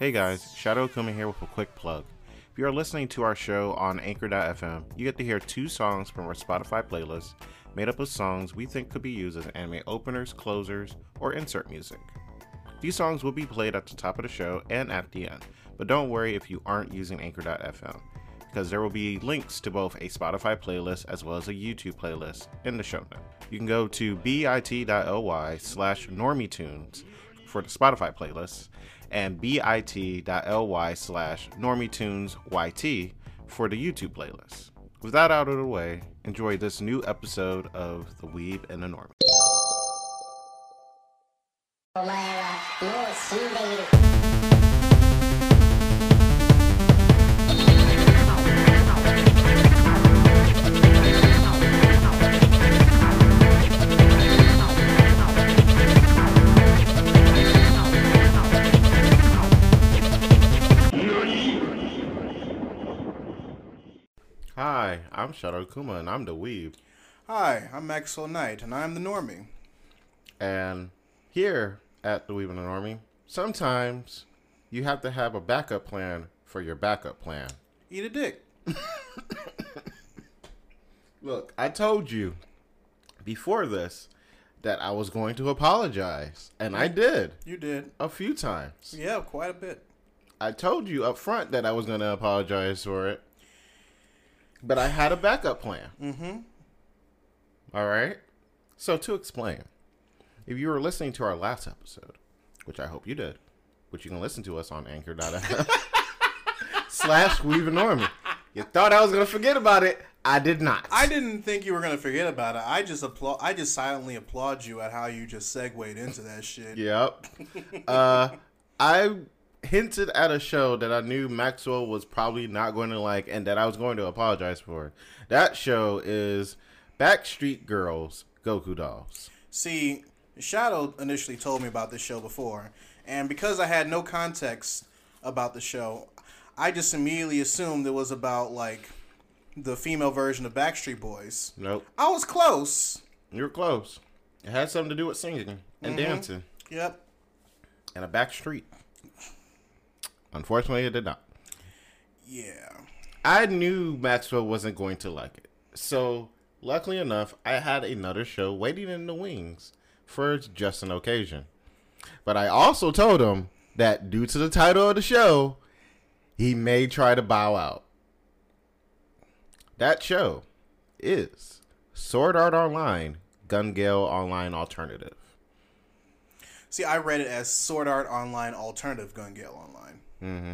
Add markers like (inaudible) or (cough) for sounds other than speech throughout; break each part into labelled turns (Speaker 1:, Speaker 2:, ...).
Speaker 1: Hey guys, Shadow coming here with a quick plug. If you are listening to our show on Anchor.fm, you get to hear two songs from our Spotify playlist made up of songs we think could be used as anime openers, closers, or insert music. These songs will be played at the top of the show and at the end, but don't worry if you aren't using Anchor.fm, because there will be links to both a Spotify playlist as well as a YouTube playlist in the show note. You can go to bit.ly slash normietunes for the Spotify playlist and bit.ly slash normietunesyt for the YouTube playlist. With that out of the way, enjoy this new episode of The Weeb and the Normie. Hi, I'm Shadow Akuma and I'm the Weeb.
Speaker 2: Hi, I'm Maxwell Knight, and I'm the Normie.
Speaker 1: And here at The Weeb and the Normie, sometimes you have to have a backup plan for your backup plan.
Speaker 2: Eat a dick. (coughs)
Speaker 1: Look, I told you before this that I was going to apologize, and I did
Speaker 2: You did.
Speaker 1: a few times.
Speaker 2: Yeah, quite a bit.
Speaker 1: I told you up front that I was going to apologize for it, but I had a backup plan.
Speaker 2: Mm-hmm.
Speaker 1: All right. So to explain, if you were listening to our last episode, which I hope you did, which you can listen to us on Anchor.fm (laughs) slash Weeb Normie. You thought I was gonna forget about it. I did not.
Speaker 2: I didn't think you were gonna forget about it. I just applaud. I just silently applaud you at how you just segued into that shit.
Speaker 1: Yep. uh, I hinted at a show that I knew Maxwell was probably not going to like and that I was going to apologize for. That show is Backstreet Girls Gokudolls.
Speaker 2: See, Shadow initially told me about this show before, and because I had no context about the show, I just immediately assumed it was about like the female version of Backstreet Boys.
Speaker 1: Nope.
Speaker 2: I was close.
Speaker 1: You're close. It had something to do with singing and mm-hmm. dancing
Speaker 2: Yep.
Speaker 1: and a back street. Unfortunately, it did not.
Speaker 2: Yeah.
Speaker 1: I knew Maxwell wasn't going to like it. So, luckily enough, I had another show waiting in the wings for just an occasion. But I also told him that due to the title of the show, he may try to bow out. That show is Sword Art Online Gun Gale Online Alternative.
Speaker 2: See, I read it as Sword Art Online Alternative Gun Gale Online.
Speaker 1: Mm-hmm.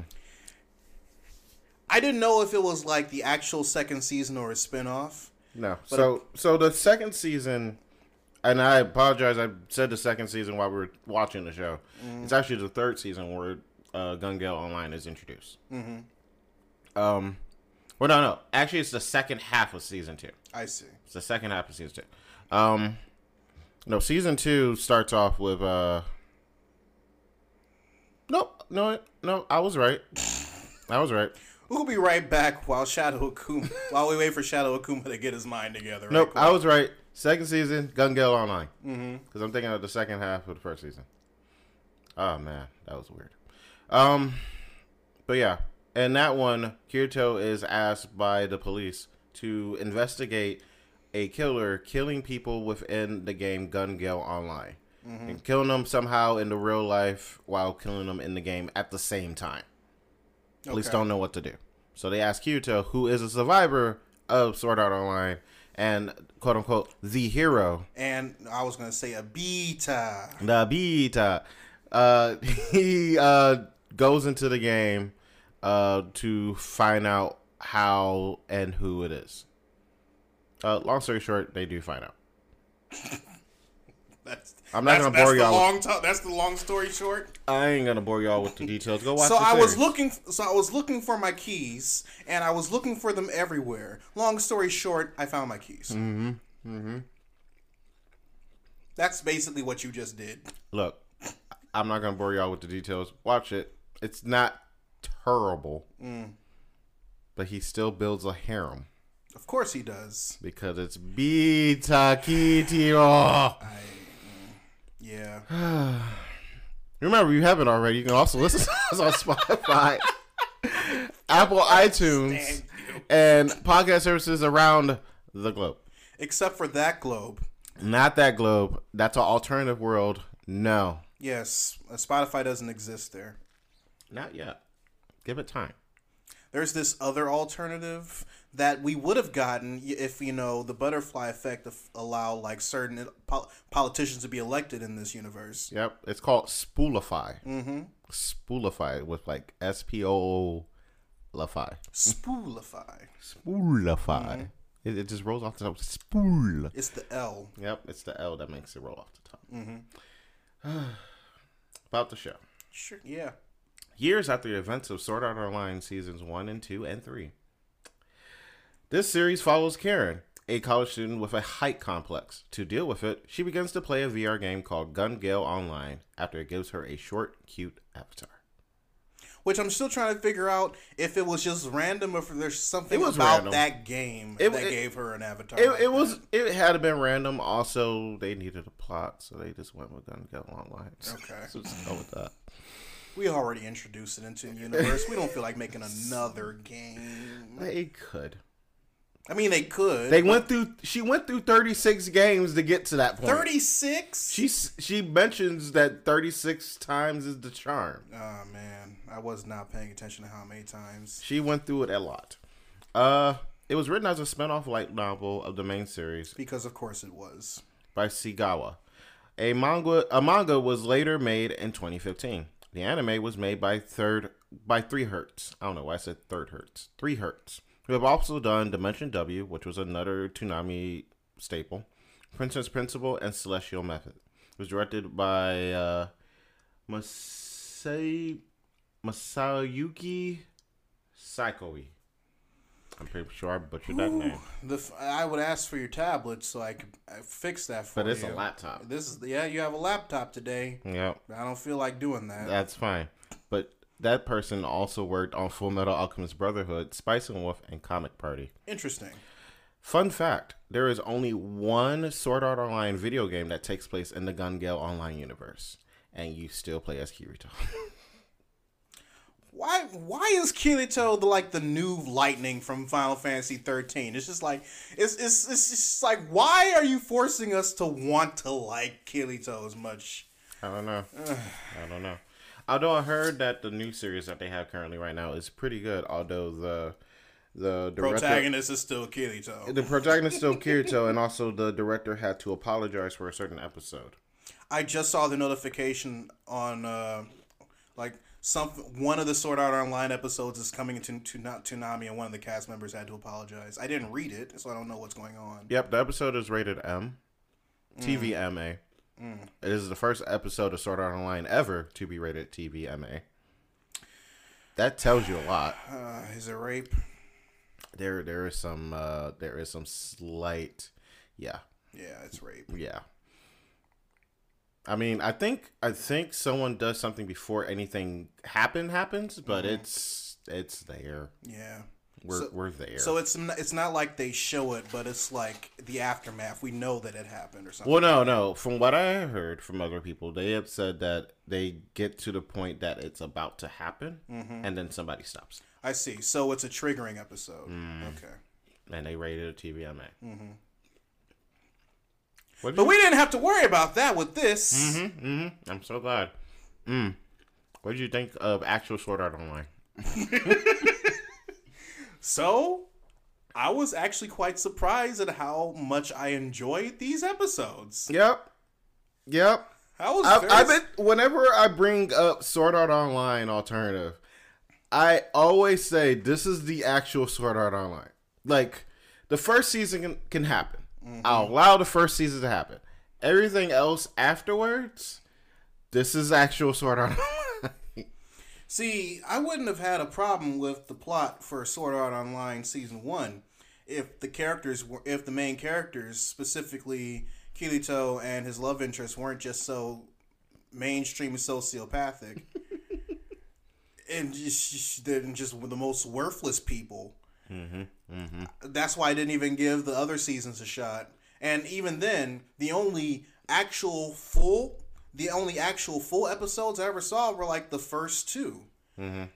Speaker 2: I didn't know if it was like the actual second season or a spin-off.
Speaker 1: No. So so the second season, and I apologize. I said the second season while we were watching the show. It's actually the third season where uh, Gun Gale Online is introduced. Mm-hmm. Um, well, no, no. Actually, it's the second half of season two.
Speaker 2: I see.
Speaker 1: It's the second half of season two. Um, no, season two starts off with uh. Nope, no, no. I was right. I was right.
Speaker 2: We'll be right back while Shadow Akuma, while we wait for Shadow Akuma to get his mind together. right
Speaker 1: Nope. I was right. Second season, Gun Gale Online. Mm-hmm. Because I'm thinking of the second half of the first season. Oh man, that was weird. Um, but yeah, and that one, Kirito is asked by the police to investigate a killer killing people within the game Gun Gale Online and killing them somehow in the real life while killing them in the game at the same time. Police
Speaker 2: Okay.
Speaker 1: don't know what to do. So they ask Kirito, who is a survivor of Sword Art Online and quote unquote the hero,
Speaker 2: And I was gonna say a beta.
Speaker 1: the beta. Uh, (laughs) he uh, goes into the game uh, to find out how and who it is. Uh, long story short, they do find out. (laughs)
Speaker 2: That's
Speaker 1: I'm not
Speaker 2: that's,
Speaker 1: gonna bore
Speaker 2: the
Speaker 1: y'all
Speaker 2: Long to- that's the long story short.
Speaker 1: I ain't gonna bore y'all with the details. Go watch. It.
Speaker 2: So
Speaker 1: the
Speaker 2: I was looking. So I was looking for my keys, and I was looking for them everywhere. Long story short, I found my keys. Mm-hmm. Mm-hmm. That's basically what you just did.
Speaker 1: Look, I'm not gonna bore y'all with the details. Watch it. It's not terrible, but he still builds a harem
Speaker 2: Of course he does.
Speaker 1: because it's Bita Kitiro.
Speaker 2: Yeah. (sighs)
Speaker 1: Remember, you have it already. You can also listen to us on Spotify, (laughs) Apple iTunes, and podcast services around the globe.
Speaker 2: Except for that globe.
Speaker 1: Not that globe. That's an alternative world. No,
Speaker 2: Yes, uh, Spotify doesn't exist there.
Speaker 1: not yet. Give it time.
Speaker 2: There's this other alternative that we would have gotten if you know the butterfly effect of allow like certain pol- politicians to be elected in this universe.
Speaker 1: Yep, it's called Spoolify. Mm-hmm. Spoolify with like S P O O Lify.
Speaker 2: Spoolify.
Speaker 1: Spoolify. It, it just rolls off the top. Spool.
Speaker 2: It's the L.
Speaker 1: Yep, it's the L that makes it roll off the top. Mm-hmm. (sighs) About the show.
Speaker 2: Sure. Yeah.
Speaker 1: Years after the events of Sword Art Online seasons 1 and 2 and 3. This series follows Karen, a college student with a height complex. To deal with it, she begins to play a VR game called Gun Gale Online after it gives her a short, cute avatar.
Speaker 2: Which I'm still trying to figure out if it was just random or if there's something
Speaker 1: It was
Speaker 2: about
Speaker 1: random.
Speaker 2: that game
Speaker 1: It-
Speaker 2: that
Speaker 1: it-
Speaker 2: gave her an avatar.
Speaker 1: It,
Speaker 2: like
Speaker 1: it was
Speaker 2: that.
Speaker 1: it had been random. Also, they needed a plot, so they just went with Gun Gale Online. (laughs)
Speaker 2: Okay.
Speaker 1: so just go with that.
Speaker 2: We already introduced it into the universe. we don't feel like making another game.
Speaker 1: They could.
Speaker 2: I mean, they could.
Speaker 1: They went through. She went through thirty six games to get to that point.
Speaker 2: 36?
Speaker 1: She she mentions that thirty six times is the charm.
Speaker 2: Oh, man. I was not paying attention to how many times.
Speaker 1: She went through it a lot. Uh, it was written as a spin-off light novel of the main series
Speaker 2: Because, of course, it was.
Speaker 1: by Sigsawa. A manga a manga was later made in 2015. The anime was made by third by Three Hertz. I don't know why I said Third Hertz. Three Hertz. Who have also done Dimension W, which was another Toonami staple, Princess Principal, and Celestial Method. It was directed by uh, Masai Masayuki Saikoi. I'm pretty sure I butchered that name.
Speaker 2: The f- I would ask for your tablet so I could uh, fix that for you.
Speaker 1: But
Speaker 2: you.
Speaker 1: it's a laptop.
Speaker 2: This is yeah. You have a laptop today.
Speaker 1: Yep.
Speaker 2: I don't feel like doing that.
Speaker 1: That's fine. That person also worked on Full Metal Alchemist Brotherhood, Spice and Wolf, and Comic Party.
Speaker 2: Interesting.
Speaker 1: Fun fact there is only one Sword Art Online video game that takes place in the Gun Gale Online universe, and you still play as Kirito. (laughs)
Speaker 2: Why why is Kirito the like the new lightning from Final Fantasy 13? It's just like it's it's it's just like why are you forcing us to want to like Kirito as much?
Speaker 1: I don't know. (sighs) I don't know. Although I heard that the new series that they have currently right now is pretty good, although the the director,
Speaker 2: Protagonist is still Kirito. (laughs)
Speaker 1: the protagonist is still Kirito, and also the director had to apologize for a certain episode.
Speaker 2: I just saw the notification on uh like some one of the Sword Art Online episodes is coming into to not Toonami and one of the cast members had to apologize. I didn't read it, so I don't know what's going on.
Speaker 1: Yep, the episode is rated M, TVMA. It is the first episode of Sword Art Online ever to be rated TVMA. That tells you a lot. (sighs)
Speaker 2: Uh, is it rape?
Speaker 1: There, there is some, uh, there is some slight, yeah,
Speaker 2: Yeah, it's rape.
Speaker 1: yeah. I mean, I think, I think someone does something before anything happen happens, but it's, it's there.
Speaker 2: Yeah.
Speaker 1: We're,
Speaker 2: So-
Speaker 1: we're there.
Speaker 2: So it's it's not like they show it, but it's like the aftermath. We know that it happened or something.
Speaker 1: Well, no, no. From what I heard from other people, they have said that they get to the point that it's about to happen, and then somebody stops,
Speaker 2: I see. So it's a triggering episode.
Speaker 1: Mm.
Speaker 2: Okay.
Speaker 1: and they rated a TVMA. Mm-hmm. What
Speaker 2: But we didn't have to worry about that with this.
Speaker 1: hmm I'm so glad. Mm. What did you think of actual Sword Art Online? (laughs) (laughs)
Speaker 2: So I was actually quite surprised at how much I enjoyed these episodes.
Speaker 1: Yep, yep.
Speaker 2: I was
Speaker 1: I've,
Speaker 2: very
Speaker 1: I've been whenever I bring up Sword Art Online alternative, I always say this is the actual Sword Art Online. Like the first season can, can happen. Mm-hmm. I'll allow the first season to happen. Everything else afterwards, this is actual Sword Art Online. (laughs)
Speaker 2: See, I wouldn't have had a problem with the plot for Sword Art Online season one if the characters were, if the main characters, specifically Kirito and his love interest, weren't just so mainstream sociopathic (laughs) and just they're just the most worthless people. Mm-hmm, mm-hmm. That's why I didn't even give the other seasons a shot. And even then, the only actual full the only actual full episodes I ever saw were like the first 2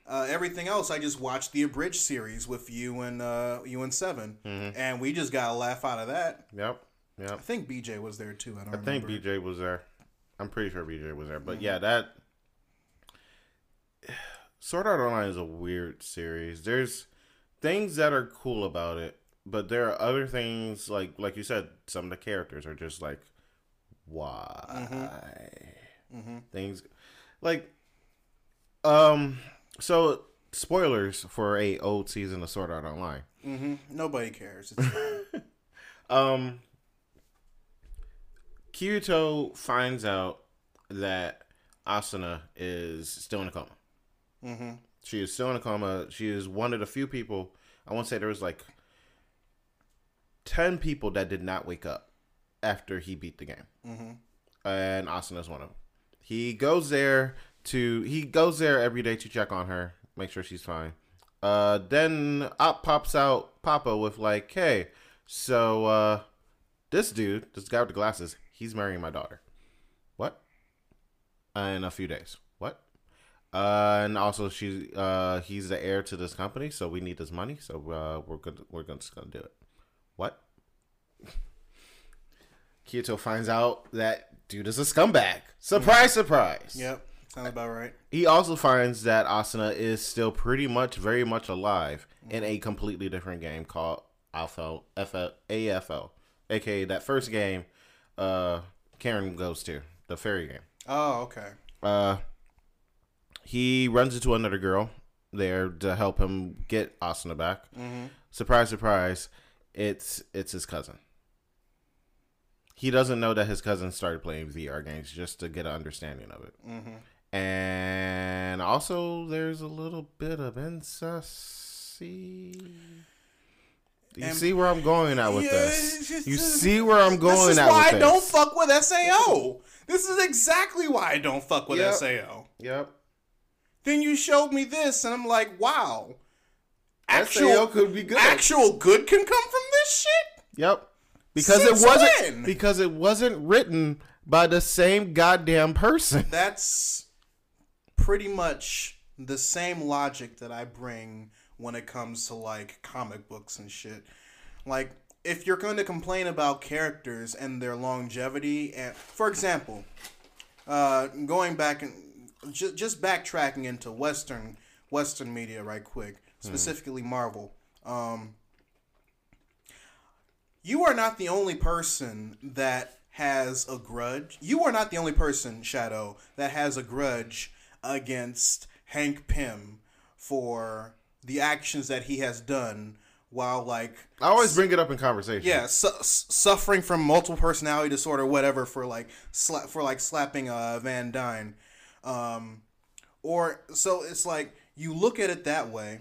Speaker 2: Uh, everything else, I just watched the abridged series with you and uh, you and 7 and we just got a laugh out of that.
Speaker 1: Yep. Yep.
Speaker 2: I think BJ was there too. I don't
Speaker 1: I think. BJ was there. I'm pretty sure BJ was there. But yeah, that (sighs) Sword Art Online is a weird series. There's things that are cool about it, but there are other things like like you said, some of the characters are just like why things like um so spoilers for a old season of Sword Art Online.
Speaker 2: hmm Nobody cares. It's. (laughs)
Speaker 1: Um, Kirito finds out that Asuna is still in a coma.
Speaker 2: hmm
Speaker 1: She is still in a coma. She is one of the few people. I want to say there was like ten people that did not wake up after he beat the game,
Speaker 2: hmm
Speaker 1: and one of them. He goes there to he goes there every day to check on her, make sure she's fine. Uh, then up pops out Papa with like, "Hey, so uh, this dude, this guy with the glasses, he's marrying my daughter. What? in a few days. What? Uh, and also, she uh, he's the heir to this company, so we need this money. So uh, we're good. We're gonna- just gonna do it. What? Kirito finds out that dude is a scumbag. Surprise, surprise.
Speaker 2: Yep. Sounds about right.
Speaker 1: He also finds that Asuna is still pretty much, very much alive in a completely different game called Alpha FL, AFL, aka that first game uh, Karen goes to, the fairy game.
Speaker 2: Oh, okay.
Speaker 1: Uh, he runs into another girl there to help him get Asuna back. Surprise, surprise! It's it's his cousin. He doesn't know that his cousin started playing VR games just to get an understanding of it. Mm-hmm. And also, there's a little bit of incest. You
Speaker 2: And-
Speaker 1: see where I'm going at with
Speaker 2: Yeah,
Speaker 1: this?
Speaker 2: just-
Speaker 1: You see where I'm going
Speaker 2: This is
Speaker 1: at
Speaker 2: why
Speaker 1: with
Speaker 2: I don't fuck with SAO. This is exactly why I don't fuck with
Speaker 1: Yep.
Speaker 2: SAO.
Speaker 1: Yep.
Speaker 2: Then you showed me this, and I'm like, wow.
Speaker 1: SAO could be good.
Speaker 2: Actual good can come from this shit.
Speaker 1: Yep. Because
Speaker 2: Since
Speaker 1: it wasn't
Speaker 2: when?
Speaker 1: because it wasn't written by the same goddamn person.
Speaker 2: That's pretty much the same logic that I bring when it comes to like comic books and shit. Like if you're going to complain about characters and their longevity and for example, uh going back and just just backtracking into western western media right quick, specifically Marvel. Um you are not the only person that has a grudge. You are not the only person, Shadow, that has a grudge against Hank Pym for the actions that he has done while like
Speaker 1: I always bring it up in conversation.
Speaker 2: yeah, su- suffering from multiple personality disorder, whatever, for like sla- for like slapping uh, Van Dyne, um, or so it's like you look at it that way,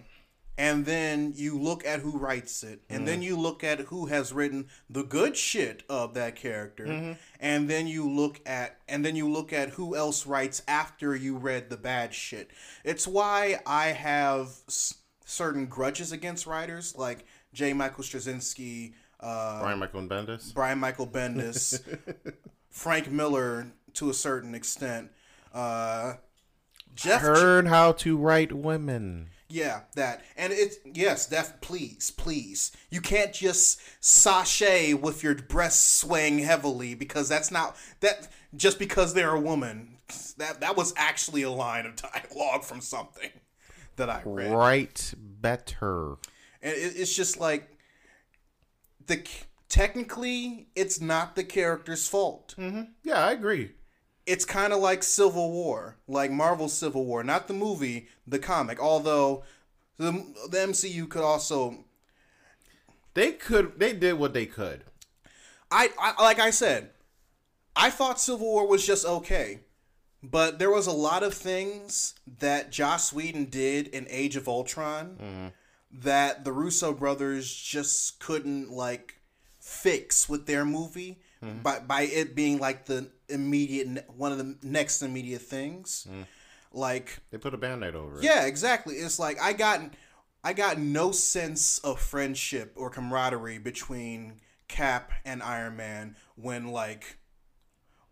Speaker 2: and then you look at who writes it, and then you look at who has written the good shit of that character, and then you look at and then you look at who else writes after you read the bad shit. It's why I have s- certain grudges against writers like J. Michael Straczynski, uh,
Speaker 1: Brian Michael Bendis.
Speaker 2: Brian Michael Bendis, (laughs) Frank Miller to a certain extent, uh, Jeff.
Speaker 1: Learn how to write women.
Speaker 2: Yeah, that. And it's yes, def please, please. You can't just sashay with your breasts swaying heavily because that's not that just because they're a woman. That that was actually a line of (laughs) dialogue from something that I read.
Speaker 1: Write better.
Speaker 2: And it, it's just like the technically it's not the character's fault. Mm-hmm.
Speaker 1: Yeah, I agree.
Speaker 2: It's kind of like Civil War, like Marvel's Civil War, not the movie, the comic. Although the the MCU could also,
Speaker 1: They could. They did what they could.
Speaker 2: I, I like I said, I thought Civil War was just okay, but there was a lot of things that Joss Whedon did in Age of Ultron mm-hmm. that the Russo brothers just couldn't like fix with their movie mm-hmm. by by it being like the immediate one of the next immediate things. Hmm. Like
Speaker 1: They put a band-aid over it.
Speaker 2: Yeah, exactly. It's like I got I got no sense of friendship or camaraderie between Cap and Iron Man when like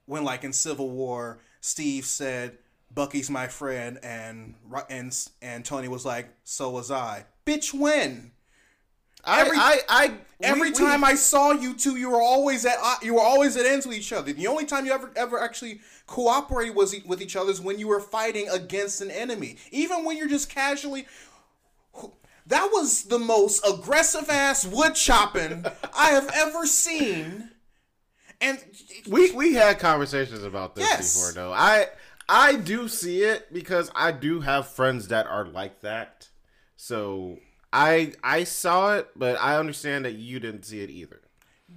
Speaker 2: when like in Civil War Steve said, "Bucky's my friend," and and and Tony was like, "So was I." Bitch, when? Every-
Speaker 1: I, I, I
Speaker 2: Every
Speaker 1: we-
Speaker 2: time
Speaker 1: we,
Speaker 2: I saw you two, you were always at uh, you were always at ends with each other. The only time you ever ever actually cooperated was e- with each other is when you were fighting against an enemy. Even when you're just casually. That was the most aggressive ass wood chopping I have ever seen. And
Speaker 1: we we had conversations about this
Speaker 2: Yes.
Speaker 1: before though. I I do see it because I do have friends that are like that. So I I saw it, but I understand that you didn't see it either.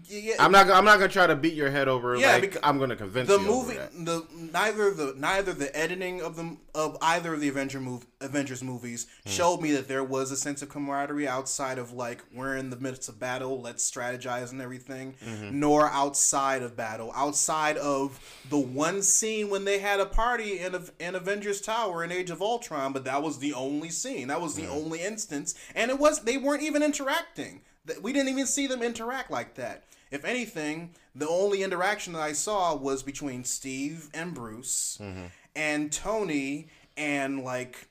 Speaker 2: yeah,
Speaker 1: I'm not. I'm not gonna try to beat your head over.
Speaker 2: Yeah,
Speaker 1: like I'm gonna convince you.
Speaker 2: the
Speaker 1: you
Speaker 2: movie the neither the neither the editing of them of either of the Avenger move Avengers movies
Speaker 1: Hmm.
Speaker 2: showed me that there was a sense of camaraderie outside of like we're in the midst of battle, let's strategize and everything,
Speaker 1: Mm-hmm.
Speaker 2: nor outside of battle, outside of the one scene when they had a party in in Avengers Tower in Age of Ultron, but that was the only scene. That was the only instance, and it was they weren't even interacting. We didn't even see them interact like that. If anything, the only interaction that I saw was between Steve and Bruce and Tony and like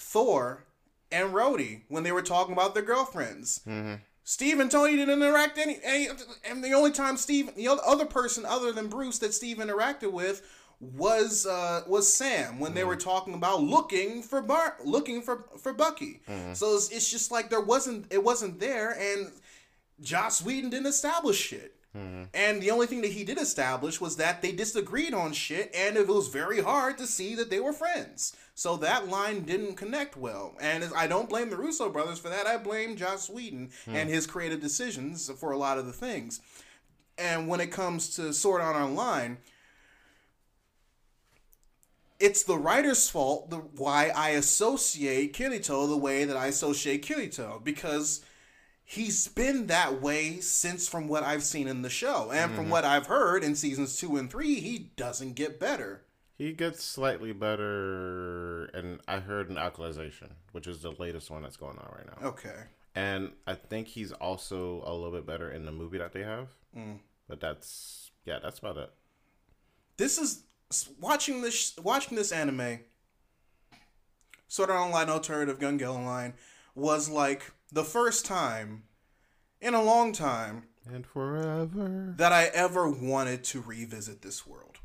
Speaker 2: Thor and Rhodey when they were talking about their girlfriends. Mm-hmm. Steve and Tony didn't interact any, any and the only time Steve the other- person other than Bruce that Steve interacted with was uh was Sam when they were mm-hmm. talking about looking for Bar looking for for Bucky. Mm-hmm. So it's, it's just like there wasn't it wasn't there and Joss Whedon didn't establish shit. Mm-hmm. And the only thing that he did establish was that they disagreed on shit, and it was very hard to see that they were friends. So that line didn't connect well. And I don't blame the Russo brothers for that. I blame Joss Whedon hmm. and his creative decisions for a lot of the things. And when it comes to Sword Art Online, it's the writer's fault the, why I associate Kirito the way that I associate Kirito because he's been that way since from what I've seen in the show and from mm-hmm. what I've heard in seasons two and three he doesn't get better.
Speaker 1: He gets slightly better, and I heard an Alicization, which is the latest one that's going on right now.
Speaker 2: Okay.
Speaker 1: And I think he's also a little bit better in the movie that they have. Mm. But that's yeah, that's about it.
Speaker 2: This is watching this watching this anime. Sword Art Online Alternative Gun Gale Online was like the first time in a long time
Speaker 1: And forever.
Speaker 2: that I ever wanted to revisit this world.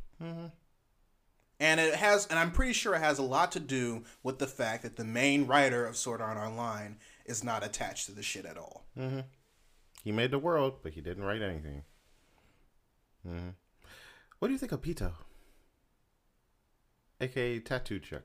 Speaker 2: And it has, and I'm pretty sure it has a lot to do with the fact that the main writer of Sword Art Online is not attached to the shit at all.
Speaker 1: He made the world, but he didn't write anything. hmm What do you think of Pito? AKA Tattoo Chick.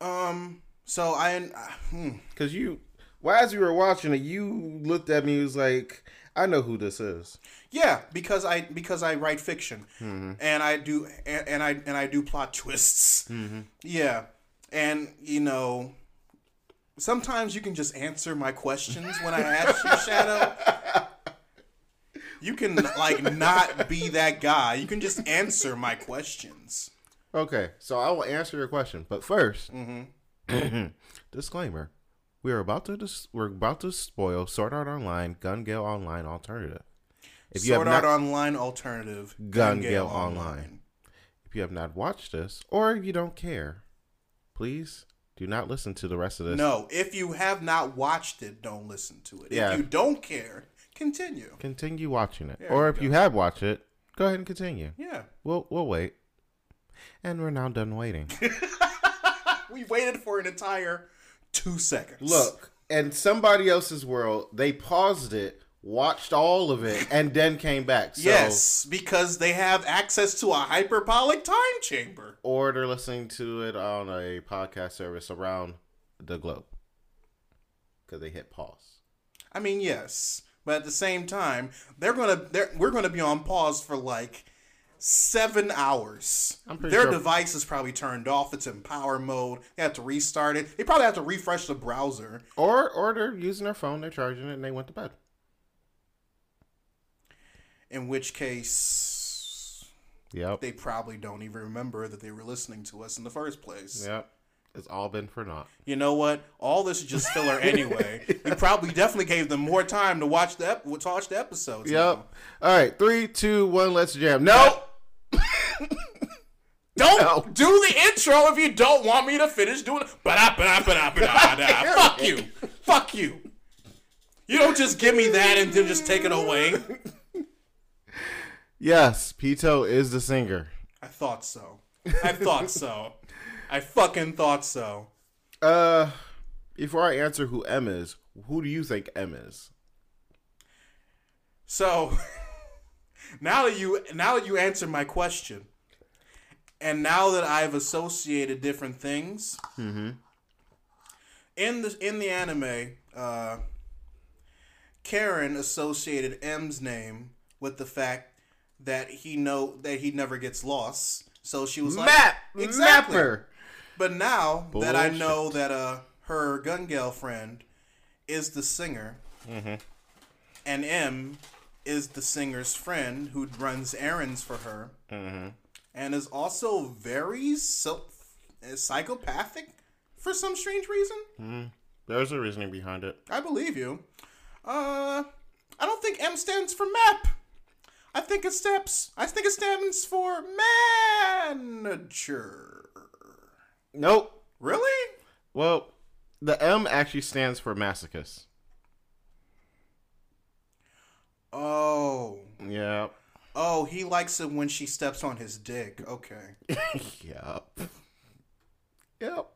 Speaker 2: Um, so I, uh, hmm,
Speaker 1: Because you, well, as you were watching it, you looked at me and was like, I know who this is.
Speaker 2: yeah, because I because I write fiction, mm-hmm. and I do and, and I and I do plot twists. Mm-hmm. Yeah, and you know, sometimes you can just answer my questions when I ask you, (laughs) Shadow. You can like not be that guy. You can just answer my questions.
Speaker 1: Okay, so I will answer your question, but 1st (coughs) disclaimer: we are about to dis- we're about to spoil Sword Art Online, Gun Gale Online Alternative. If you
Speaker 2: Sword
Speaker 1: have
Speaker 2: Art
Speaker 1: not,
Speaker 2: Online alternative,
Speaker 1: Gun
Speaker 2: Gale
Speaker 1: Gale Online. if you have not watched this, or you don't care, please do not listen to the rest of this.
Speaker 2: No, if you have not watched it, don't listen to it.
Speaker 1: Yeah.
Speaker 2: If you don't care, continue.
Speaker 1: Continue watching it,
Speaker 2: There
Speaker 1: or
Speaker 2: you
Speaker 1: if
Speaker 2: go.
Speaker 1: you have watched it, go ahead and continue.
Speaker 2: Yeah.
Speaker 1: We'll we'll wait, and we're now done waiting. (laughs)
Speaker 2: We waited for an entire two seconds.
Speaker 1: Look, in somebody else's world, they paused it, watched all of it, and then came back. So,
Speaker 2: yes, because they have access to a hyperbolic time chamber.
Speaker 1: or they're listening to it on a podcast service around the globe because they hit pause.
Speaker 2: I mean, yes, but at the same time, they're gonna they're, we're gonna be on pause for like seven hours.
Speaker 1: I'm pretty
Speaker 2: Their
Speaker 1: sure-
Speaker 2: device is probably turned off. It's in power mode. They have to restart it. They probably have to refresh the browser.
Speaker 1: Or or they're using their phone, they're charging it, and they went to bed.
Speaker 2: In which case,
Speaker 1: Yep.
Speaker 2: they probably don't even remember that they were listening to us in the first place.
Speaker 1: Yep. It's all been for naught.
Speaker 2: You know what? All this is just filler (laughs) anyway. We probably definitely gave them more time to watch the ep- watch the episodes.
Speaker 1: Yep.
Speaker 2: now.
Speaker 1: All right. Three, two, one. Let's jam. No. (coughs)
Speaker 2: Don't
Speaker 1: No.
Speaker 2: do the intro if you don't want me to finish doing it. (laughs) Fuck you. Fuck you. You don't just give me that and then just take it away.
Speaker 1: Yes, Pito is the singer.
Speaker 2: I thought so. I thought so. I fucking thought so.
Speaker 1: Uh, before I answer who M is, who do you think M is?
Speaker 2: So (laughs) now that you now that you answered my question, and now that I've associated different things, in the in the anime, uh, Karen associated M's name with the fact that he know that he never gets lost. So she was like,
Speaker 1: Map,
Speaker 2: exactly.
Speaker 1: Mapper.
Speaker 2: But now that I know that uh her gun girlfriend is the singer, and M is the singer's friend who runs errands for her, and is also very so- uh, psychopathic for some strange reason.
Speaker 1: There's a reasoning behind it.
Speaker 2: I believe you. Uh, I don't think M stands for map. I think it steps. I think it stands for manager.
Speaker 1: Nope.
Speaker 2: Really?
Speaker 1: Well, the M actually stands for masochist.
Speaker 2: Oh.
Speaker 1: Yep.
Speaker 2: Oh, he likes it when she steps on his dick. Okay. (laughs)
Speaker 1: yep. Yep.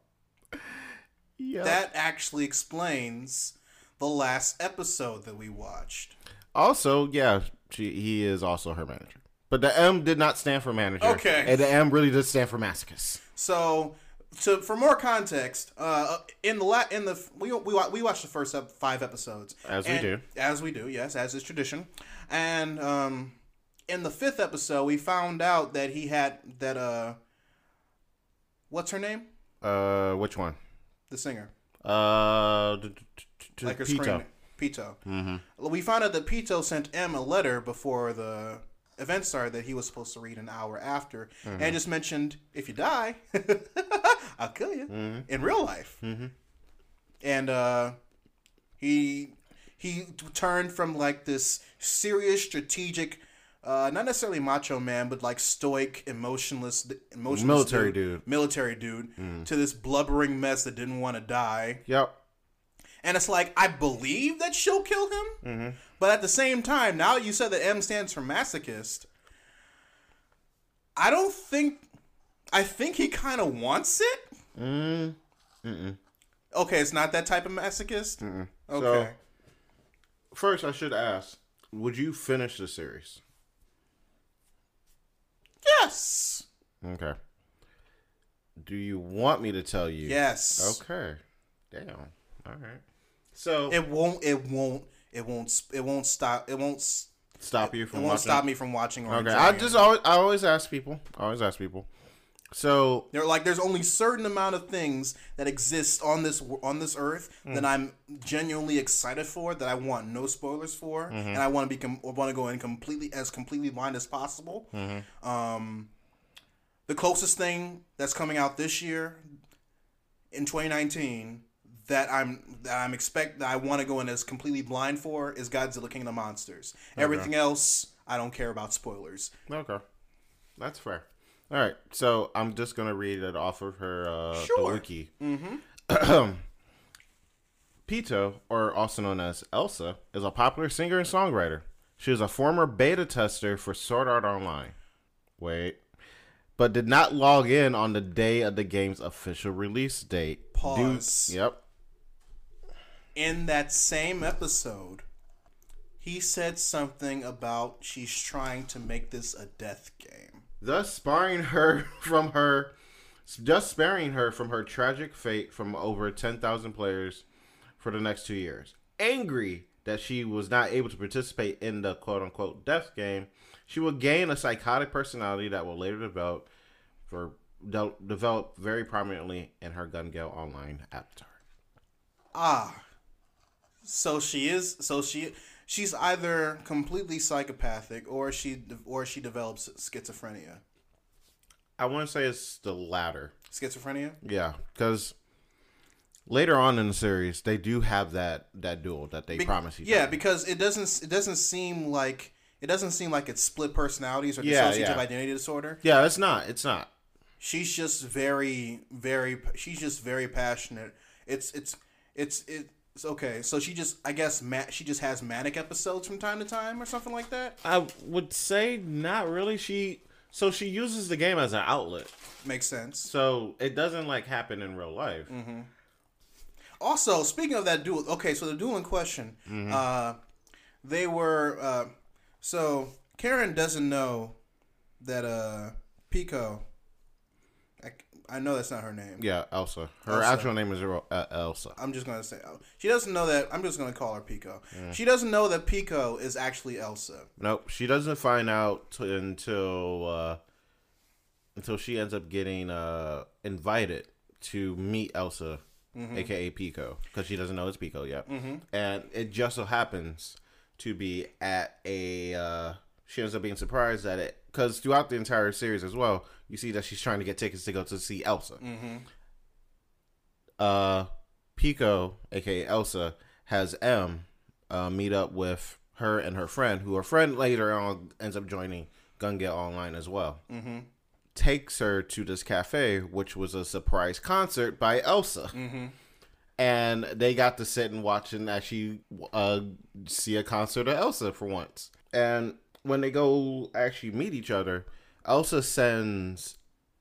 Speaker 1: Yep.
Speaker 2: That actually explains the last episode that we watched.
Speaker 1: also, yeah, she, he is also her manager. But the M did not stand for manager.
Speaker 2: Okay.
Speaker 1: And the M really did stand for masochist.
Speaker 2: So, to for more context, uh, in the la- in the we we we watched the first five episodes
Speaker 1: As we do.
Speaker 2: as we do, yes, as is tradition, and um, in the fifth episode, we found out that he had that uh, what's her name?
Speaker 1: Uh, which one?
Speaker 2: The singer,
Speaker 1: Uh, d- d- d- d-
Speaker 2: like her
Speaker 1: Pito.
Speaker 2: screen, Pito. Mm-hmm. We found out that Pito sent M a letter before the event started that he was supposed to read an hour after, and just mentioned if you die, (laughs) I'll kill you in real life. And uh, he he turned from like this serious, strategic. Uh, not necessarily macho man, but like stoic, emotionless, emotionless
Speaker 1: Military dude.
Speaker 2: military dude, to this blubbering mess that didn't want to die.
Speaker 1: Yep.
Speaker 2: And it's like I believe that she'll kill him,
Speaker 1: Mm-hmm.
Speaker 2: but at the same time, now you said that M stands for masochist. I don't think. I think he kind of wants it.
Speaker 1: Mm.
Speaker 2: Okay, it's not that type of masochist. Okay.
Speaker 1: So- First, I should ask: Would you finish the series?
Speaker 2: yes.
Speaker 1: Okay. Do you want me to tell you?
Speaker 2: Yes.
Speaker 1: Okay. Damn. All right. So
Speaker 2: It won't. It won't. It won't. It won't stop. It won't.
Speaker 1: stop you from.
Speaker 2: It won't
Speaker 1: watching.
Speaker 2: stop me from watching.
Speaker 1: Okay. I just always I always ask people. I always ask people. So
Speaker 2: They're like there's only certain amount of things that exist on this on this earth
Speaker 1: Mm.
Speaker 2: that I'm genuinely excited for that I want no spoilers for
Speaker 1: Mm-hmm.
Speaker 2: and I want to be com- want to go in completely as completely blind as possible.
Speaker 1: Mm-hmm.
Speaker 2: Um, the closest thing that's coming out this year in 2019 that I'm that I'm expect that I want to go in as completely blind for is Godzilla King of the Monsters. Everything else I don't care about spoilers.
Speaker 1: okay, that's fair. All right. So I'm just gonna read it off of her uh,
Speaker 2: Sure.
Speaker 1: wiki. Mm-hmm. (clears throat) Pito, or also known as Elsa, is a popular singer and songwriter. She is a former beta tester for Sword Art Online. Wait. But did not log in on the day of the game's official release date. Due-
Speaker 2: Pause.
Speaker 1: yep.
Speaker 2: In that same episode, he said something about she's trying to make this a death game.
Speaker 1: thus sparing her (laughs) from her just sparing her from her tragic fate from over 10,000 players for the next 2 years. Angry that she was not able to participate in the quote unquote death game, she will gain a psychotic personality that will later develop for de- develop very prominently in her Gun Gale online avatar.
Speaker 2: Ah, so she is. So she she's either completely psychopathic or she or she develops schizophrenia.
Speaker 1: I want to say it's the latter.
Speaker 2: Schizophrenia.
Speaker 1: Yeah, because later on in the series, they do have that that duel that they
Speaker 2: Be-
Speaker 1: promise each
Speaker 2: yeah,
Speaker 1: other.
Speaker 2: because it doesn't it doesn't seem like it doesn't seem like it's split personalities or
Speaker 1: Yeah,
Speaker 2: dissociative
Speaker 1: yeah.
Speaker 2: identity disorder.
Speaker 1: Yeah, it's not. It's not.
Speaker 2: She's just very, very. She's just very passionate. It's it's it's it's okay. So she just, I guess, ma- she just has manic episodes from time to time or something like that.
Speaker 1: I would say not really. She so she uses the game as an outlet.
Speaker 2: Makes sense.
Speaker 1: So it doesn't like happen in real life.
Speaker 2: Also, speaking of that duel, okay, so the duel in question, uh, they were uh, so Karen doesn't know that uh Pico. I, know that's not her name.
Speaker 1: Yeah, Elsa. Her
Speaker 2: Elsa.
Speaker 1: actual name is uh, Elsa.
Speaker 2: I'm just gonna say oh, she doesn't know that. I'm just gonna call her Pico. She doesn't know that Pico is actually Elsa.
Speaker 1: Nope, she doesn't find out t- until uh, until she ends up getting uh, invited to meet Elsa, aka Pico, because she doesn't know it's Pico yet. And it just so happens to be at a. Uh, she ends up being surprised at it because throughout the entire series as well, you see that she's trying to get tickets to go to see Elsa. Uh, Pico, aka Elsa, has M uh, meet up with her and her friend, who her friend later on ends up joining Gun Gale Online as well. Mm-hmm. Takes her to this cafe, which was a surprise concert by Elsa. And they got to sit and watch and actually uh, see a concert of Elsa for once. And when they go actually meet each other, Elsa sends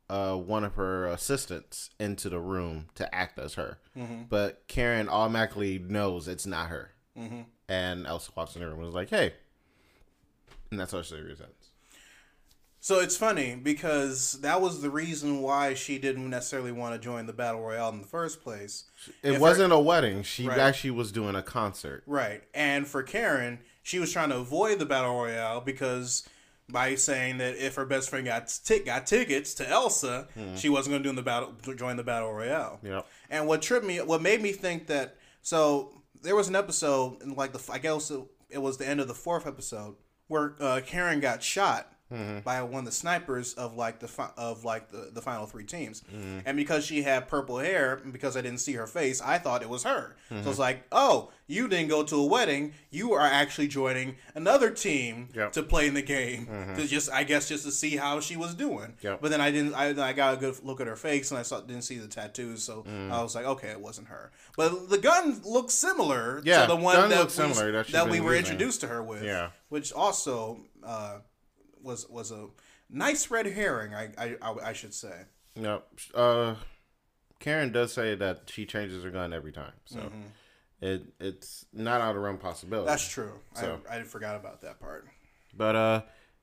Speaker 1: uh, one of her assistants into the room to act as her. But Karen automatically knows it's not her. And Elsa walks in the room and is like, hey. And that's how the series ends.
Speaker 2: So it's funny because that was the reason why she didn't necessarily want to join the battle royale in the first place.
Speaker 1: It
Speaker 2: If
Speaker 1: wasn't a wedding. She
Speaker 2: Right.
Speaker 1: actually was doing a concert.
Speaker 2: Right. And for Karen, she was trying to avoid the battle royale because by saying that if her best friend got t- got tickets to Elsa, she wasn't going to do in the battle join the battle royale.
Speaker 1: Yep.
Speaker 2: And what tripped me, what made me think that, so there was an episode, in like the, I guess it was the end of the fourth episode, where uh, Karen got shot by one of the snipers of like the fi- of like the, the final three teams, and because she had purple hair, because I didn't see her face, I thought it was her. So it's like, oh, you didn't go to a wedding, you are actually joining another team
Speaker 1: Yep.
Speaker 2: to play in the game to just, I guess, just to see how she was doing.
Speaker 1: Yep.
Speaker 2: But then I didn't. I, I got a good look at her face, and I saw didn't see the tattoos, so
Speaker 1: Mm.
Speaker 2: I was like, okay, it wasn't her. But the gun looks similar
Speaker 1: Yeah,
Speaker 2: to the one
Speaker 1: gun
Speaker 2: that,
Speaker 1: similar that
Speaker 2: that we were introduced to her with.
Speaker 1: Yeah.
Speaker 2: which also uh, was was a nice red herring, I I, I, I should say.
Speaker 1: Yep. Uh, Karen does say that she changes her gun every time, so it it's not out of realm possibility.
Speaker 2: That's true.
Speaker 1: So-
Speaker 2: I I forgot about that part.
Speaker 1: But uh,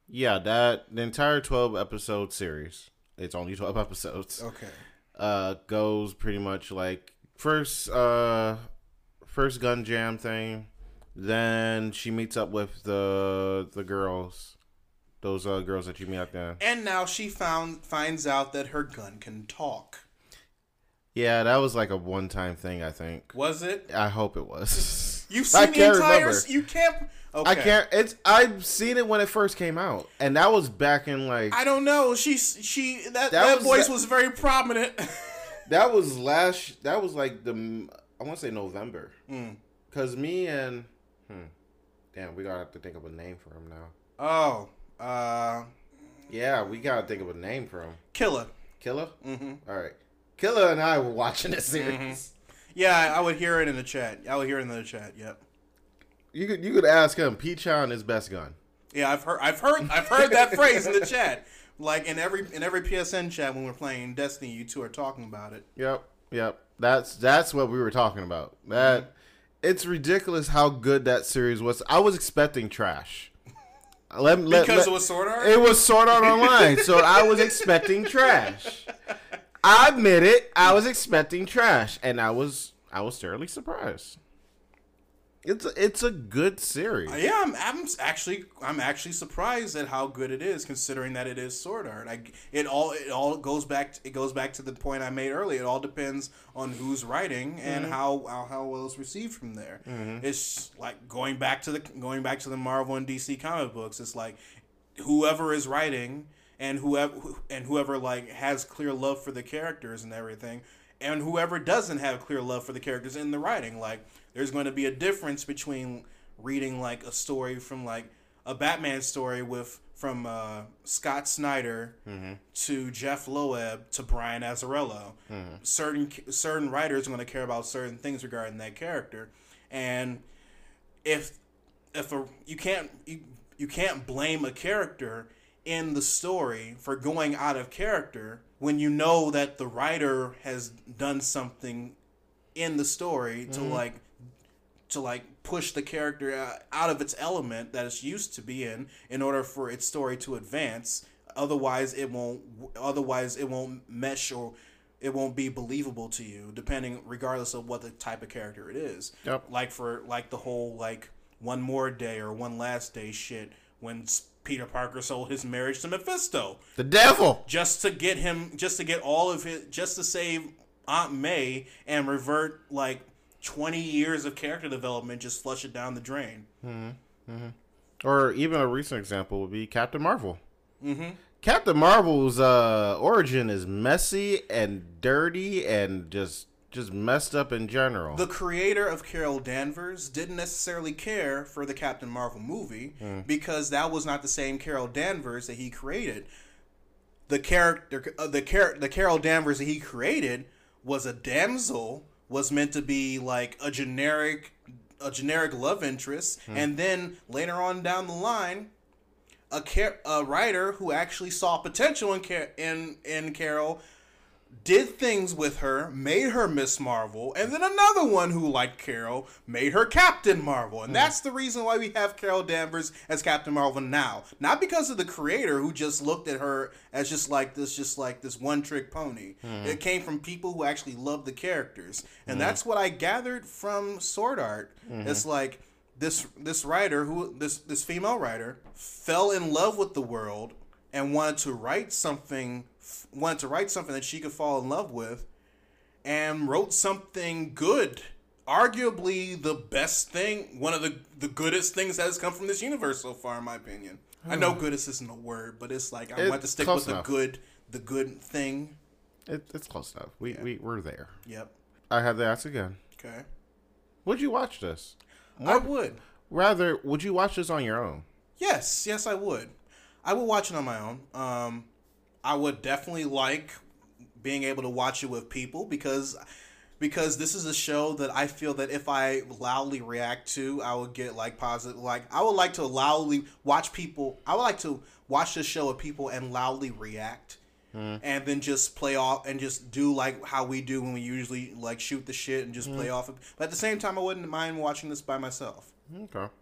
Speaker 1: yeah, that the entire twelve episode series. It's only twelve (laughs) episodes.
Speaker 2: Okay.
Speaker 1: Uh, goes pretty much like first uh, first gun jam thing. Then she meets up with the the girls, those uh girls that you meet up there.
Speaker 2: And now she found finds out that her gun can talk.
Speaker 1: Yeah, that was like a one time thing. I think.
Speaker 2: Was it?
Speaker 1: I hope it was. (laughs)
Speaker 2: You've
Speaker 1: I
Speaker 2: the
Speaker 1: can't
Speaker 2: entire.
Speaker 1: remember.
Speaker 2: You can't. Okay.
Speaker 1: I can't. It's. I've seen it when it first came out, and that was back in like
Speaker 2: I don't know. She's she that
Speaker 1: That
Speaker 2: that,
Speaker 1: was
Speaker 2: voice
Speaker 1: the-
Speaker 2: was very prominent. (laughs)
Speaker 1: that was last. That was like the. I want to say November,
Speaker 2: Mm.
Speaker 1: because me and. Hmm, damn, we gotta have to think of a name for him now.
Speaker 2: oh, uh,
Speaker 1: Yeah, we gotta think of a name for him.
Speaker 2: killer.
Speaker 1: Killer. Mm-hmm. All right, Killer and I were watching this series.
Speaker 2: Mm-hmm. Yeah, I, would hear it in the chat. I would hear it in the chat. Yep.
Speaker 1: You could you could ask him. P-chan is best gun.
Speaker 2: Yeah, I've heard, I've heard, I've heard that (laughs) phrase in the chat. Like in every in every PSN chat when we're playing Destiny, you two are talking about it.
Speaker 1: Yep, yep. That's that's what we were talking about. That it's ridiculous how good that series was. I was expecting trash. Let, let-
Speaker 2: Because
Speaker 1: let-
Speaker 2: it was Sword Art.
Speaker 1: it was Sword Art Online, so I was expecting trash. I admit it. I was expecting trash, and I was I was thoroughly surprised. It's a, it's a good series.
Speaker 2: yeah, I'm, I'm actually I'm actually surprised at how good it is, considering that it is Sword Art. I, it all it all goes back to, it goes back to the point I made earlier. It all depends on who's writing and mm-hmm. how, how how well it's received from there. Mm-hmm. It's like going back to the going back to the Marvel and DC comic books. It's like whoever is writing and whoever and whoever like has clear love for the characters and everything and whoever doesn't have clear love for the characters in the writing like there's going to be a difference between reading like a story from like a Batman story with from uh, Scott Snyder mm-hmm. to Jeph Loeb to Brian Azzarello. Mm-hmm. Certain certain writers are going to care about certain things regarding that character, and if if a you can't you, you can't blame a character in the story for going out of character when you know that the writer has done something in the story to mm-hmm. like to like push the character out of its element that it's used to be in in order for its story to advance otherwise it won't otherwise it won't mesh or it won't be believable to you depending regardless of what the type of character it is
Speaker 1: Yep.
Speaker 2: like for like the whole like one more day or one last day shit when peter parker sold his marriage to mephisto
Speaker 1: The devil.
Speaker 2: just to get him just to get all of it just to save aunt may and revert like 20 years of character development just flush it down the drain
Speaker 1: Or even a recent example would be Captain Marvel. Mm-hmm. Captain Marvel's uh, origin is messy and dirty and just just messed up in general.
Speaker 2: the creator of Carol Danvers didn't necessarily care for the Captain Marvel movie because that was not the same Carol Danvers that he created. The character, uh, the char- the Carol Danvers that he created was a damsel, was meant to be like a generic, a generic love interest, hmm. and then later on down the line, a car- a writer who actually saw potential in Car- in in Carol did things with her, made her Miss Marvel, and then another one who liked Carol made her Captain Marvel. And hmm. that's the reason why we have Carol Danvers as Captain Marvel now. Not because of the creator who just looked at her as just like this just like this one trick pony. Hmm. It came from people who actually loved the characters. And hmm. that's what I gathered from Sword Art. It's like this this writer who this this female writer fell in love with the world and wanted to write something wanted to write something that she could fall in love with and wrote something good arguably the best thing one of the the goodest things that has come from this universe so far in my opinion i know goodest isn't a word but it's like i
Speaker 1: It's
Speaker 2: want to stick with the good the good thing
Speaker 1: it, it's close enough. We, we we're there.
Speaker 2: yep
Speaker 1: I have to ask again.
Speaker 2: okay
Speaker 1: Would you watch this?
Speaker 2: i would
Speaker 1: Rather, would you watch this on your own?
Speaker 2: Yes, yes, I would. I would watch it on my own. Um, I would definitely like being able to watch it with people because because this is a show that I feel that if I loudly react to, I would get like positive. Like I would like to loudly watch people. I would like to watch this show with people and loudly react. Hmm. And then just play off and just do like how we do when we usually like shoot the shit and just hmm. play off. It. But at the same time, I wouldn't mind watching this by myself.
Speaker 1: Okay.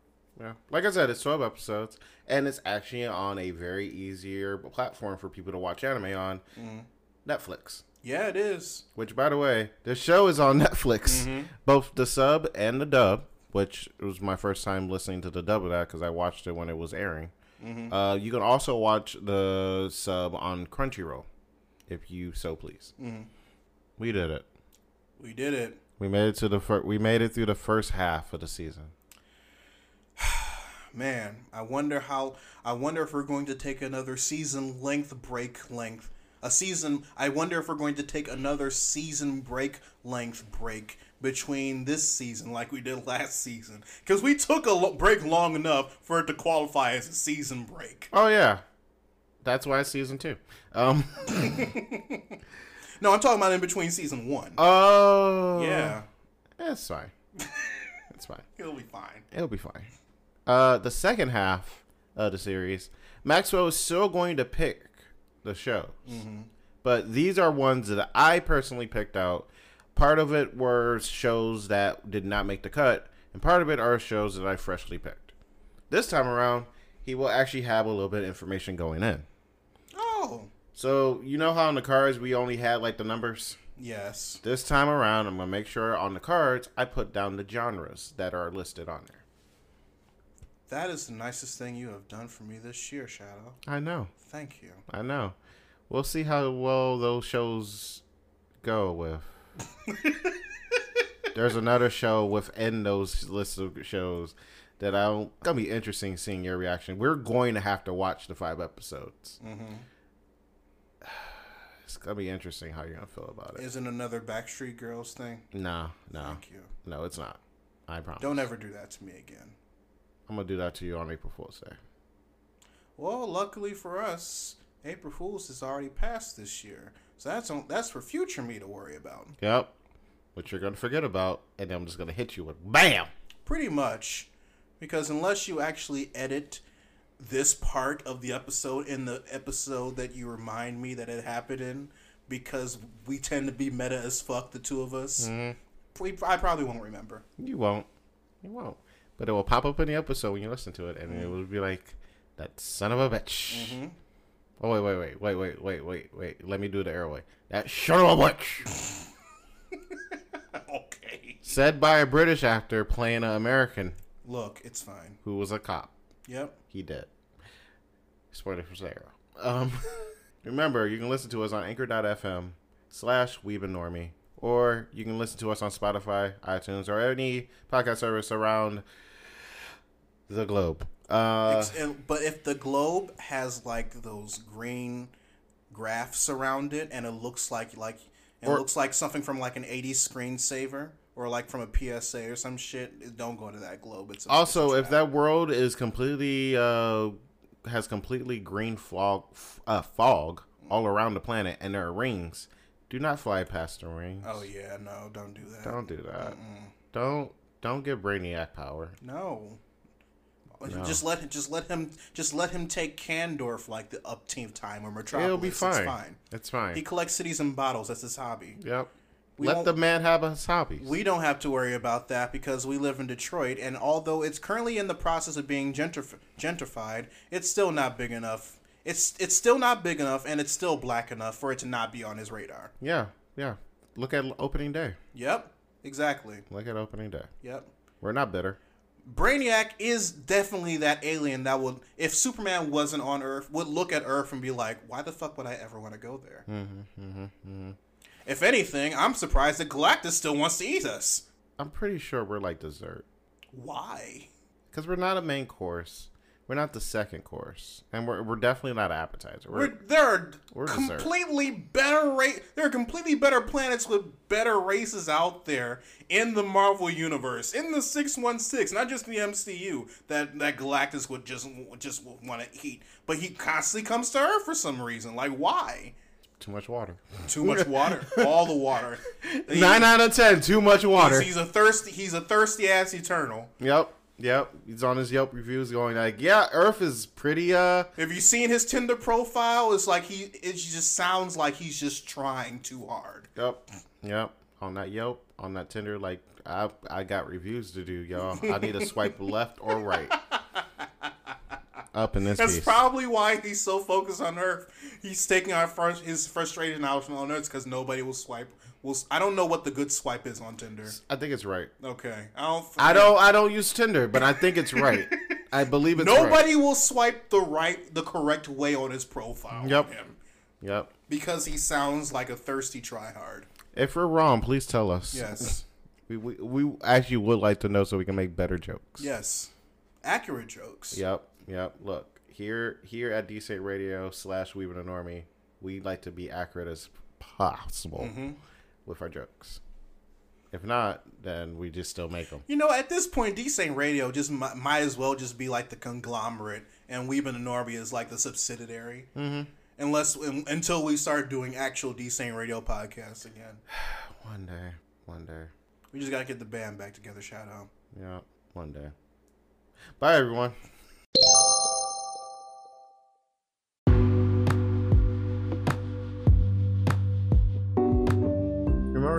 Speaker 1: Yeah. Like I said, it's 12 episodes, and it's actually on a very easier platform for people to watch anime on mm-hmm. Netflix.
Speaker 2: Yeah, it is.
Speaker 1: Which, by the way, the show is on (laughs) Netflix, mm-hmm. both the sub and the dub. Which was my first time listening to the dub of that because I watched it when it was airing. Mm-hmm. Uh, you can also watch the sub on Crunchyroll, if you so please. We did it.
Speaker 2: We did it.
Speaker 1: We made it to the fir- we made it through the first half of the season. (sighs)
Speaker 2: Man, I wonder how. I wonder if we're going to take another season length break length. A season. I wonder if we're going to take another season break length break between this season, like we did last season, because we took a lo- break long enough for it to qualify as a season break.
Speaker 1: Oh yeah, that's why it's season two. Um. (laughs)
Speaker 2: No, I'm talking about in between season one. (laughs)
Speaker 1: Oh.
Speaker 2: yeah,
Speaker 1: that's fine. (laughs) That's fine.
Speaker 2: it'll be fine.
Speaker 1: It'll be fine. Uh, the second half of the series, Maxwell is still going to pick the shows, but these are ones that I personally picked out. Part of it were shows that did not make the cut, and part of it are shows that I freshly picked. This time around, he will actually have a little bit of information going in.
Speaker 2: Oh,
Speaker 1: So you know how on the cards we only had like the numbers.
Speaker 2: yes.
Speaker 1: This time around, I'm gonna make sure on the cards I put down the genres that are listed on there.
Speaker 2: That is the nicest thing you have done for me this year, Shadow.
Speaker 1: I know,
Speaker 2: Thank you.
Speaker 1: I know. We'll see how well those shows go with. (laughs) There's another show within those list of shows that I don't. Gonna be interesting seeing your reaction. We're going to have to watch the five episodes. Mm-hmm. It's gonna be interesting how you're gonna feel about it.
Speaker 2: Isn't another Backstreet Girls thing?
Speaker 1: No, no,
Speaker 2: Thank you.
Speaker 1: no, it's not. I promise.
Speaker 2: Don't ever do that to me again.
Speaker 1: I'm gonna do that to you on April Fool's Day.
Speaker 2: Well, luckily for us, April Fools has already passed this year, so that's on, that's for future me to worry about.
Speaker 1: Yep. Which you're gonna forget about, and then I'm just gonna hit you with BAM!
Speaker 2: Pretty much, because unless you actually edit this part of the episode in the episode that you remind me that it happened in, because we tend to be meta as fuck, the two of us, mm-hmm. we, I probably won't remember.
Speaker 1: You won't. You won't but it will pop up in the episode when you listen to it, and mm-hmm. it will be like, "That son of a bitch." Mm-hmm. Oh wait, wait, wait, wait, wait, wait, wait, wait. Let me do the airway. That son of a bitch. (laughs)
Speaker 2: okay.
Speaker 1: Said by a British actor playing an American.
Speaker 2: Look, it's fine.
Speaker 1: Who was a cop.
Speaker 2: Yep.
Speaker 1: He did. Spoiler for Sarah. Um, (laughs) remember, you can listen to us on anchor.fm slash weebandnormie, or you can listen to us on Spotify, iTunes, or any podcast service around the globe. Uh,
Speaker 2: and- but if the globe has like those green graphs around it, and it looks like like it
Speaker 1: Or-
Speaker 2: looks like something from like an '80s screensaver, or like from a PSA or some shit, don't go to that globe. It's a,
Speaker 1: also, if that world is completely uh, has completely green fog, uh, fog all around the planet, and there are rings, do not fly past the rings.
Speaker 2: oh yeah, no, don't do that.
Speaker 1: Don't do that. Don't don't get Brainiac power.
Speaker 2: No. Just let him. Just let him. Just let him take Kandor for like the upteenth time or Metropolis.
Speaker 1: It'll be fine.
Speaker 2: It's fine.
Speaker 1: It's fine.
Speaker 2: He collects cities and bottles. That's his hobby.
Speaker 1: Yep.
Speaker 2: We
Speaker 1: Let the man have his hobbies.
Speaker 2: We don't have to worry about that because we live in Detroit, and although it's currently in the process of being gentrif- gentrified, it's still not big enough. It's it's still not big enough, and it's still black enough for it to not be on his radar.
Speaker 1: yeah, yeah. Look at opening day.
Speaker 2: Yep, exactly.
Speaker 1: Look at opening day.
Speaker 2: Yep.
Speaker 1: We're not bitter.
Speaker 2: Brainiac is definitely that alien that would, if Superman wasn't on Earth, would look at Earth and be like, "Why the fuck would I ever want to go there?" Mm-hmm, mm-hmm, mm-hmm. If anything, I'm surprised that Galactus still wants to eat us.
Speaker 1: I'm pretty sure we're like dessert
Speaker 2: Why?
Speaker 1: because we're not a main course. We're not the second course, and we're we're definitely not appetizer. We're,
Speaker 2: We're, there are
Speaker 1: we're dessert.
Speaker 2: completely better ra- There are completely better planets with better races out there in the Marvel universe, in the Six One Six, not just the MCU. That that Galactus would just just want to eat, but he constantly comes to Earth for some reason. Like why?
Speaker 1: too much water.
Speaker 2: Too much water, (laughs) all the water. He-
Speaker 1: Nine out of ten. Too much water.
Speaker 2: He's, he's a thirsty. He's a thirsty ass eternal.
Speaker 1: Yep. Yep. He's on his Yelp reviews going like, yeah, Earth is pretty. Uh,
Speaker 2: Have you seen his Tinder profile? It's like he. It just sounds like he's just trying too hard.
Speaker 1: Yep. Yep. On that Yelp, on that Tinder, like I I got reviews to do, y'all. I need to swipe (laughs) left or right. Up in this
Speaker 2: That's
Speaker 1: piece.
Speaker 2: probably why he's so focused on Earth. He's taking our frust- his frustration out on Earth because nobody will swipe. I don't know what the good swipe is on Tinder.
Speaker 1: I think it's right.
Speaker 2: Okay, I don't.
Speaker 1: I don't I don't use Tinder, but I think it's right. I believe it's right.
Speaker 2: Nobody will swipe the right, the correct way on his profile.
Speaker 1: Yep.
Speaker 2: him
Speaker 1: Yep.
Speaker 2: because he sounds like a thirsty tryhard.
Speaker 1: If we're wrong, please tell us.
Speaker 2: Yes. (laughs)
Speaker 1: We, we, we actually would like to know so we can make better jokes.
Speaker 2: yes. Accurate jokes.
Speaker 1: Yep. Yep. Look, here here at DSaint Radio slash Weeb and Normie, we'd like to be accurate as possible
Speaker 2: Mm-hmm.
Speaker 1: With our jokes. If not, then we just still make them.
Speaker 2: You know, at this point, DSaint Radio just mi- might as well just be like the conglomerate, and Weeb and Normie is like the subsidiary. Mm-hmm. Unless un, until we start doing actual DSaint Radio podcasts again, (sighs)
Speaker 1: One day. One day.
Speaker 2: we just gotta get the band back together. Shout out.
Speaker 1: Yeah. One day. Bye, everyone.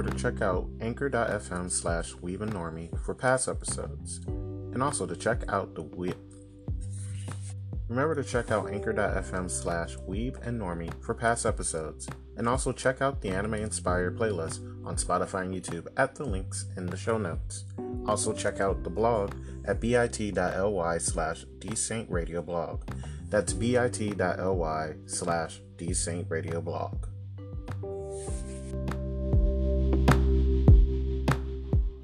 Speaker 1: To check out anchor.fm slash Weeb and Normie for past episodes. And also to check out the we Remember to check out anchor.fm slash Weeb and Normie for past episodes. And also check out the anime inspired playlist on Spotify and YouTube at the links in the show notes. Also check out the blog at bit.ly slash dsaintradio blog. That's bit.ly slash dsaintradio blog.